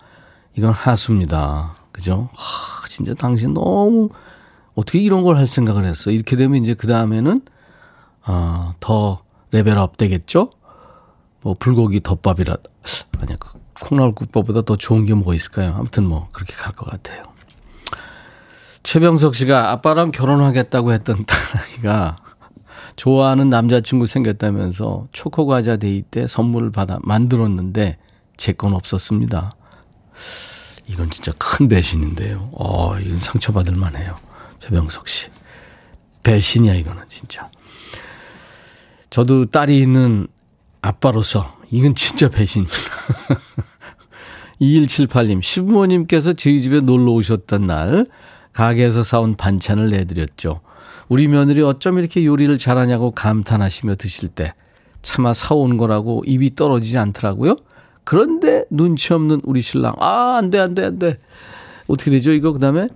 이건 하수입니다. 그죠? 하, 진짜 당신 너무 어떻게 이런 걸 할 생각을 했어? 이렇게 되면 이제 그 다음에는 어, 더 레벨업 되겠죠? 뭐 불고기 덮밥이라 아니야 그 콩나물국밥보다 더 좋은 게뭐 있을까요? 아무튼 뭐 그렇게 갈 것 같아요. 최병석 씨가 아빠랑 결혼하겠다고 했던 딸아이가 좋아하는 남자친구 생겼다면서 초코 과자 데이 때 선물을 받아 만들었는데 제 건 없었습니다. 이건 진짜 큰 배신인데요. 어, 이건 상처받을 만해요. 최병석 씨. 배신이야, 이거는 진짜. 저도 딸이 있는 아빠로서 이건 진짜 배신입니다. 2178님, 시부모님께서 저희 집에 놀러 오셨던 날 가게에서 사온 반찬을 내드렸죠. 우리 며느리 어쩜 이렇게 요리를 잘하냐고 감탄하시며 드실 때 차마 사온 거라고 입이 떨어지지 않더라고요. 그런데 눈치 없는 우리 신랑, 아, 안 돼, 안 돼, 안 돼. 어떻게 되죠, 이거? 그 다음에,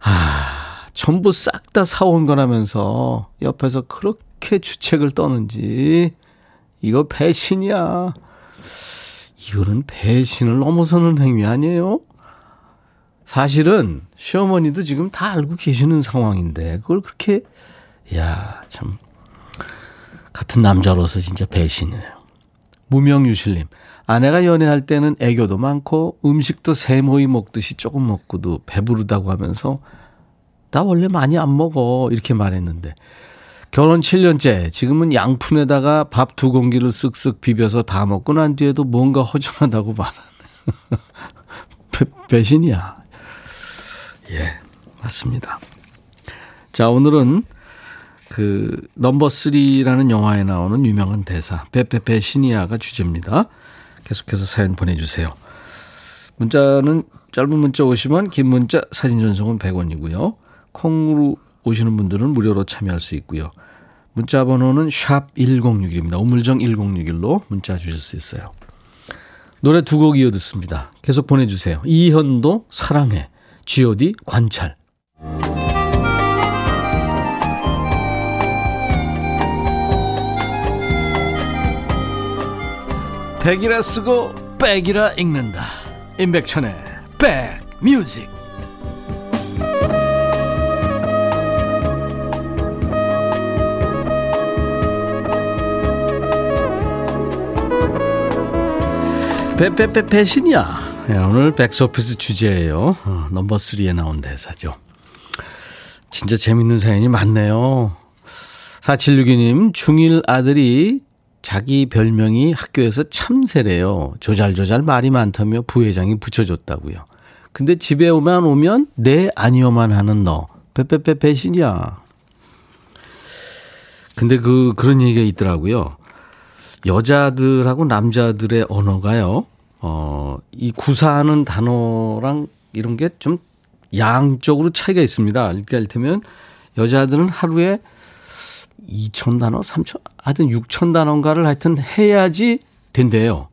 아, 전부 싹 다 사온 거라면서 옆에서 그렇게 주책을 떠는지 이거 배신이야. 이거는 배신을 넘어서는 행위 아니에요? 사실은 시어머니도 지금 다 알고 계시는 상황인데 그걸 그렇게 야, 참 같은 남자로서 진짜 배신이에요. 무명유실님. 아내가 연애할 때는 애교도 많고 음식도 세모이 먹듯이 조금 먹고도 배부르다고 하면서 나 원래 많이 안 먹어 이렇게 말했는데 결혼 7년째 지금은 양푼에다가 밥 두 공기를 쓱쓱 비벼서 다 먹고 난 뒤에도 뭔가 허전하다고 말하는 배신이야. 예, 맞습니다. 자, 오늘은 그 넘버 3라는 영화에 나오는 유명한 대사 베페페 시니아가 주제입니다. 계속해서 사연 보내주세요. 문자는 짧은 문자 오시면 긴 문자 사진 전송은 100원이고요. 콩으로 오시는 분들은 무료로 참여할 수 있고요. 문자 번호는 샵 1061입니다. 우물정 1061로 문자 주실 수 있어요. 노래 두 곡 이어 듣습니다. 계속 보내주세요. 이현도 사랑해. G.O.D. 관찰. 백이라 쓰고 백이라 읽는다. 임백천의 백뮤직. 빼빼빼 배신이야. 네, 오늘 백스오피스 주제예요. 어, 넘버 3에 나온 대사죠. 진짜 재밌는 사연이 많네요. 4762님, 중1 아들이 자기 별명이 학교에서 참새래요. 조잘조잘 말이 많다며 부회장이 붙여줬다고요. 근데 집에 오면 오면 네 아니요만 하는 너. 빼빼빼 배신이야. 근데 그 그런 얘기가 있더라고요. 여자들하고 남자들의 언어가요. 어, 이 구사하는 단어랑 이런 게 좀 양쪽으로 차이가 있습니다. 그러니까 이를테면 여자들은 하루에 2천 단어, 3천, 하여튼 6천 단어인가를 하여튼 해야지 된대요.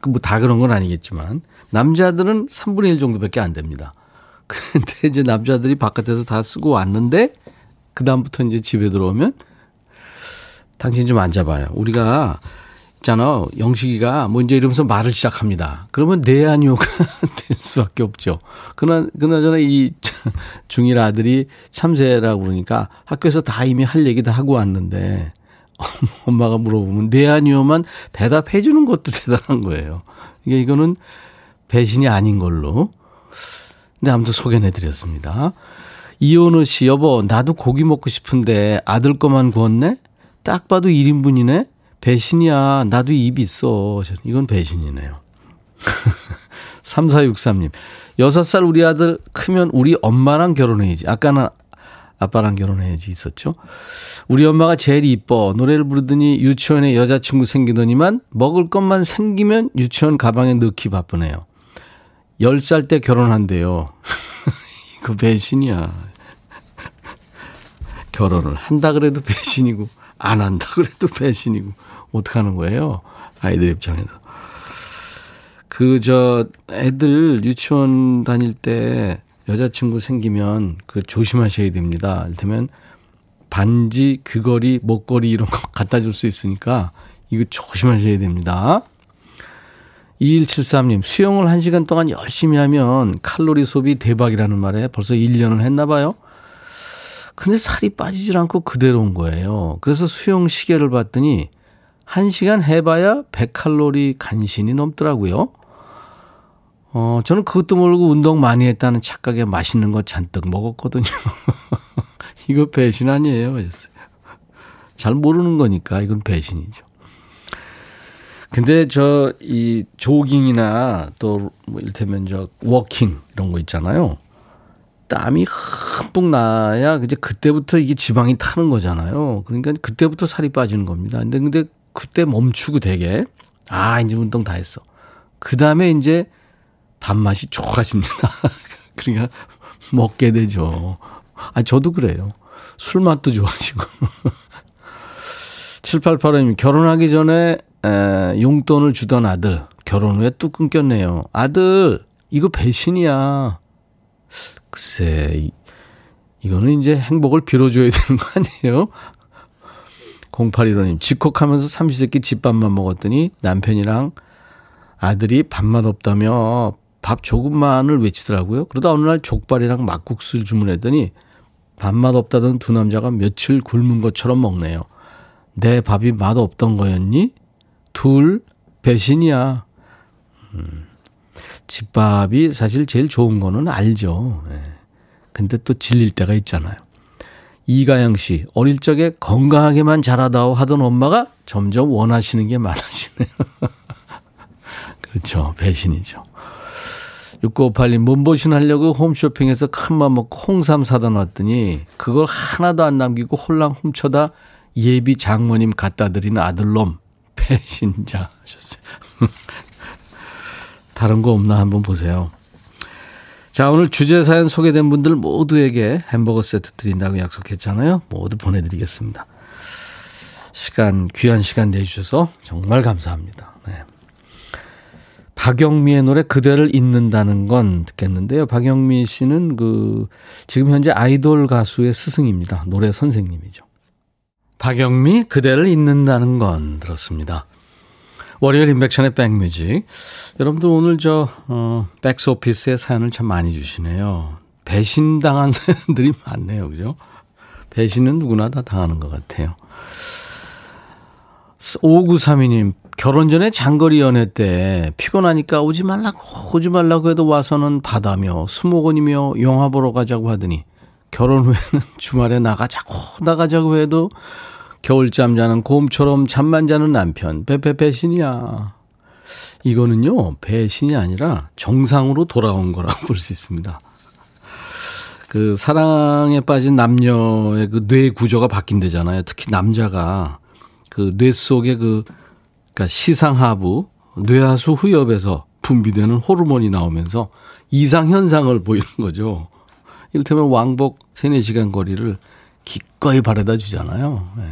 그뭐다 그런 건 아니겠지만 남자들은 3분의 1 정도밖에 안 됩니다. 근데 이제 남자들이 바깥에서 다 쓰고 왔는데 그 다음부터 이제 집에 들어오면 당신 좀 앉아봐요. 우리가 있잖아. 영식이가 먼저 이러면서 말을 시작합니다. 그러면 네 아니오가 될 수밖에 없죠. 그나, 그나저나 이 중일 아들이 참새라고 그러니까 학교에서 다 이미 할 얘기 다 하고 왔는데 엄마가 물어보면 네 아니오만 대답해 주는 것도 대단한 거예요. 이게 이거는 배신이 아닌 걸로. 근데 아무튼 소개해 드렸습니다. 이현우 씨, 여보, 나도 고기 먹고 싶은데 아들 거만 구웠네? 딱 봐도 1인분이네? 배신이야. 나도 입 있어. 이건 배신이네요. 3463님. 6살 우리 아들 크면 우리 엄마랑 결혼해야지. 아까는 아빠랑 결혼해야지 있었죠. 우리 엄마가 제일 이뻐. 노래를 부르더니 유치원에 여자친구 생기더니만 먹을 것만 생기면 유치원 가방에 넣기 바쁘네요. 10살 때 결혼한대요. 이거 배신이야. 결혼을 한다 그래도 배신이고 안 한다 그래도 배신이고 어떡하는 거예요? 아이들 입장에서. 그, 저, 애들 유치원 다닐 때 여자친구 생기면 그 조심하셔야 됩니다. 이를테면 반지, 귀걸이, 목걸이 이런 거 갖다 줄 수 있으니까 이거 조심하셔야 됩니다. 2173님, 수영을 1시간 동안 열심히 하면 칼로리 소비 대박이라는 말에 벌써 1년을 했나 봐요. 근데 살이 빠지질 않고 그대로 온 거예요. 그래서 수영 시계를 봤더니 1시간 해봐야 100칼로리 간신히 넘더라고요. 어, 저는 그것도 모르고 운동 많이 했다는 착각에 맛있는 거 잔뜩 먹었거든요. 이거 배신 아니에요. 잘 모르는 거니까 이건 배신이죠. 근데 저 이 조깅이나 또뭐 이를테면 저 워킹 이런 거 있잖아요. 땀이 흠뻑 나야 이제 그때부터 이게 지방이 타는 거잖아요. 그러니까 그때부터 살이 빠지는 겁니다. 근데 근데 그때 멈추고 되게 아 이제 운동 다 했어. 그 다음에 이제 밥맛이 좋아집니다. 그러니까 먹게 되죠. 아 저도 그래요. 술 맛도 좋아지고. 7885님 결혼하기 전에 에, 용돈을 주던 아들 결혼 후에 뚝 끊겼네요. 아들 이거 배신이야. 글쎄, 이거는 이제 행복을 빌어줘야 되는 거 아니에요? 0815님, 집콕하면서 삼시세끼 집밥만 먹었더니 남편이랑 아들이 밥맛 없다며 밥 조금만을 외치더라고요. 그러다 어느 날 족발이랑 막국수를 주문했더니 밥맛 없다던 두 남자가 며칠 굶은 것처럼 먹네요. 내 밥이 맛 없던 거였니? 둘, 배신이야. 음. 집밥이 사실 제일 좋은 거는 알죠. 예. 근데 또 질릴 때가 있잖아요. 이가영 씨, 어릴 적에 건강하게만 자라다오 하던 엄마가 점점 원하시는 게 많아지네요. 그렇죠. 배신이죠. 6958님, 몸보신 하려고 홈쇼핑에서 큰맘 먹고 홍삼 사다 놨더니 그걸 하나도 안 남기고 홀랑 훔쳐다 예비 장모님 갖다 드린 아들놈. 배신자 하셨어요. 다른 거 없나 한번 보세요. 자, 오늘 주제 사연 소개된 분들 모두에게 햄버거 세트 드린다고 약속했잖아요. 모두 보내드리겠습니다. 시간, 귀한 시간 내주셔서 정말 감사합니다. 네. 박영미의 노래 그대를 잊는다는 건 듣겠는데요. 박영미 씨는 그, 지금 현재 아이돌 가수의 스승입니다. 노래 선생님이죠. 박영미, 그대를 잊는다는 건 들었습니다. 월요일 인백션의 백뮤직. 여러분들 오늘 저, 어, 백스 오피스에 사연을 참 많이 주시네요. 배신당한 사연들이 많네요. 그죠? 배신은 누구나 다 당하는 것 같아요. 5932님, 결혼 전에 장거리 연애 때 피곤하니까 오지 말라고 오지 말라고 해도 와서는 바다며 수목원이며 영화 보러 가자고 하더니 결혼 후에는 주말에 나가자고 나가자고 해도 겨울잠 자는 곰처럼 잠만 자는 남편 배배 배신이야. 이거는요 배신이 아니라 정상으로 돌아온 거라고 볼 수 있습니다. 그 사랑에 빠진 남녀의 그 뇌 구조가 바뀐대잖아요. 특히 남자가 그 뇌 속에 그 그러니까 시상하부 뇌하수 후엽에서 분비되는 호르몬이 나오면서 이상 현상을 보이는 거죠. 이를테면 왕복 3, 4시간 거리를 기꺼이 바래다 주잖아요. 네.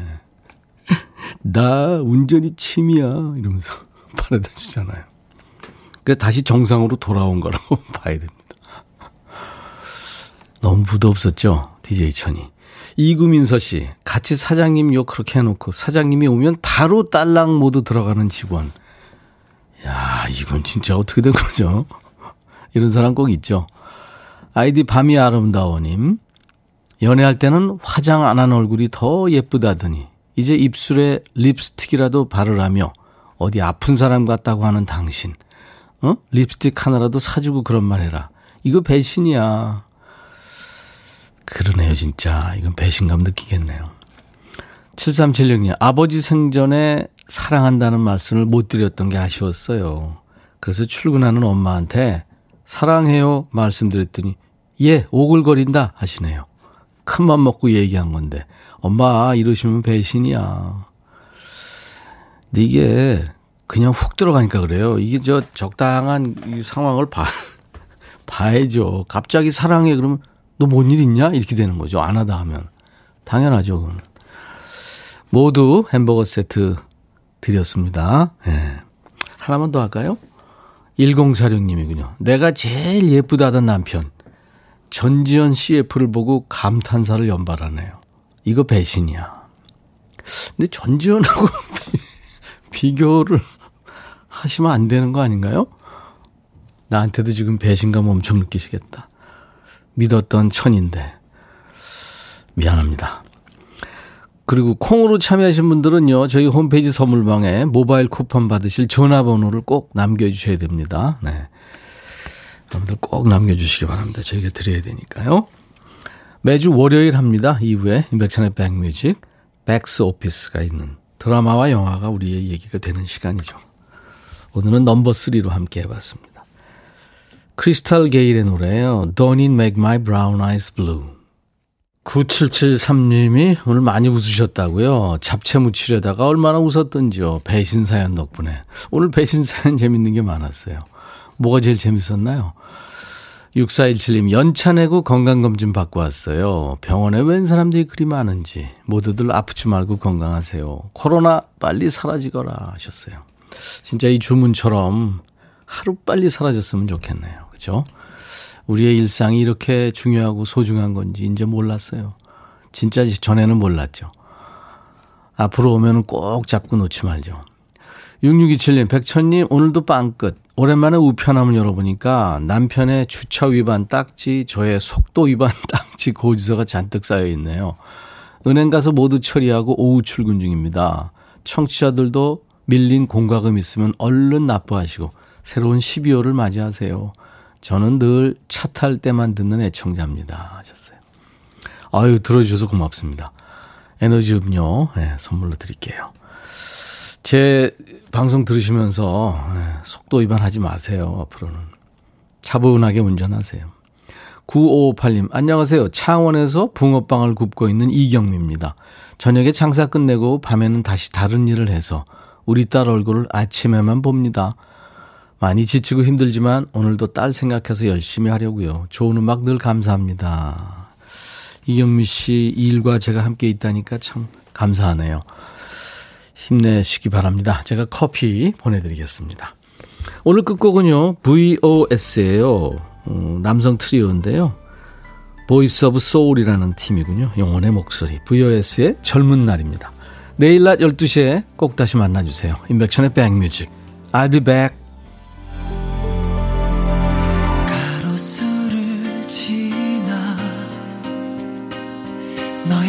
나 운전이 취미야 이러면서 바래다 주잖아요. 그 다시 정상으로 돌아온 거라고 봐야 됩니다. 너무 부드없었죠? DJ 천이. 이구민서 씨, 같이 사장님 욕 그렇게 해놓고 사장님이 오면 바로 딸랑 모드 들어가는 직원. 야, 이건 진짜 어떻게 된 거죠? 이런 사람 꼭 있죠. 아이디 밤이 아름다워님. 연애할 때는 화장 안 한 얼굴이 더 예쁘다더니 이제 입술에 립스틱이라도 바르라며 어디 아픈 사람 같다고 하는 당신. 어? 립스틱 하나라도 사주고 그런 말 해라. 이거 배신이야. 그러네요, 진짜. 이건 배신감 느끼겠네요. 7376님, 아버지 생전에 사랑한다는 말씀을 못 드렸던 게 아쉬웠어요. 그래서 출근하는 엄마한테 사랑해요 말씀드렸더니 예, 오글거린다 하시네요. 큰 맘 먹고 얘기한 건데 엄마 이러시면 배신이야. 근데 이게 그냥 훅 들어가니까 그래요. 이게 저 적당한 이 상황을 봐, 봐야죠. 갑자기 사랑해 그러면 너 뭔 일 있냐? 이렇게 되는 거죠. 안 하다 하면. 당연하죠, 그건. 모두 햄버거 세트 드렸습니다. 예. 하나만 더 할까요? 1046님이군요. 내가 제일 예쁘다던 남편. 전지현 CF를 보고 감탄사를 연발하네요. 이거 배신이야. 근데 전지현하고 비교를 하시면 안 되는 거 아닌가요? 나한테도 지금 배신감 엄청 느끼시겠다. 믿었던 천인데. 미안합니다. 그리고 콩으로 참여하신 분들은요, 저희 홈페이지 선물방에 모바일 쿠폰 받으실 전화번호를 꼭 남겨주셔야 됩니다. 네. 여러분들 꼭 남겨주시기 바랍니다. 저희가 드려야 되니까요. 매주 월요일 합니다. 이후에 임백천의 백뮤직, 백스 오피스가 있는 드라마와 영화가 우리의 얘기가 되는 시간이죠. 오늘은 넘버 3로 함께 해봤습니다. 크리스탈 게일의 노래예요. Don't it make my brown eyes blue. 9773님이 오늘 많이 웃으셨다고요. 잡채 무치려다가 얼마나 웃었던지요. 배신 사연 덕분에. 오늘 배신 사연 재밌는 게 많았어요. 뭐가 제일 재밌었나요? 6417님, 연차 내고 건강검진 받고 왔어요. 병원에 웬 사람들이 그리 많은지. 모두들 아프지 말고 건강하세요. 코로나 빨리 사라지거라 하셨어요. 진짜 이 주문처럼 하루 빨리 사라졌으면 좋겠네요. 그죠? 우리의 일상이 이렇게 중요하고 소중한 건지 이제 몰랐어요. 진짜 전에는 몰랐죠. 앞으로 오면 꼭 잡고 놓지 말죠. 6627님, 백천님, 오늘도 빵끝. 오랜만에 우편함을 열어보니까 남편의 주차 위반 딱지, 저의 속도 위반 딱지 고지서가 잔뜩 쌓여 있네요. 은행 가서 모두 처리하고 오후 출근 중입니다. 청취자들도 밀린 공과금 있으면 얼른 납부하시고 새로운 12월을 맞이하세요. 저는 늘 차 탈 때만 듣는 애청자입니다. 하셨어요. 아유, 들어주셔서 고맙습니다. 에너지 음료 네, 선물로 드릴게요. 제 방송 들으시면서 예, 속도 위반하지 마세요. 앞으로는. 차분하게 운전하세요. 9558님, 안녕하세요. 창원에서 붕어빵을 굽고 있는 이경미입니다. 저녁에 장사 끝내고 밤에는 다시 다른 일을 해서 우리 딸 얼굴을 아침에만 봅니다. 많이 지치고 힘들지만 오늘도 딸 생각해서 열심히 하려고요. 좋은 음악 늘 감사합니다. 이경미 씨 일과 제가 함께 있다니까 참 감사하네요. 힘내시기 바랍니다. 제가 커피 보내드리겠습니다. 오늘 끝곡은요, VOS예요. 어, 남성 트리오인데요. Voice of Soul이라는 팀이군요. 영혼의 목소리. VOS의 젊은 날입니다. 내일 낮 12시에 꼭 다시 만나주세요. 인백천의 백뮤직. I'll be back.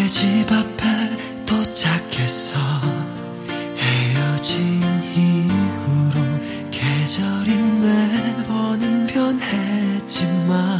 집 앞에 도착했어 마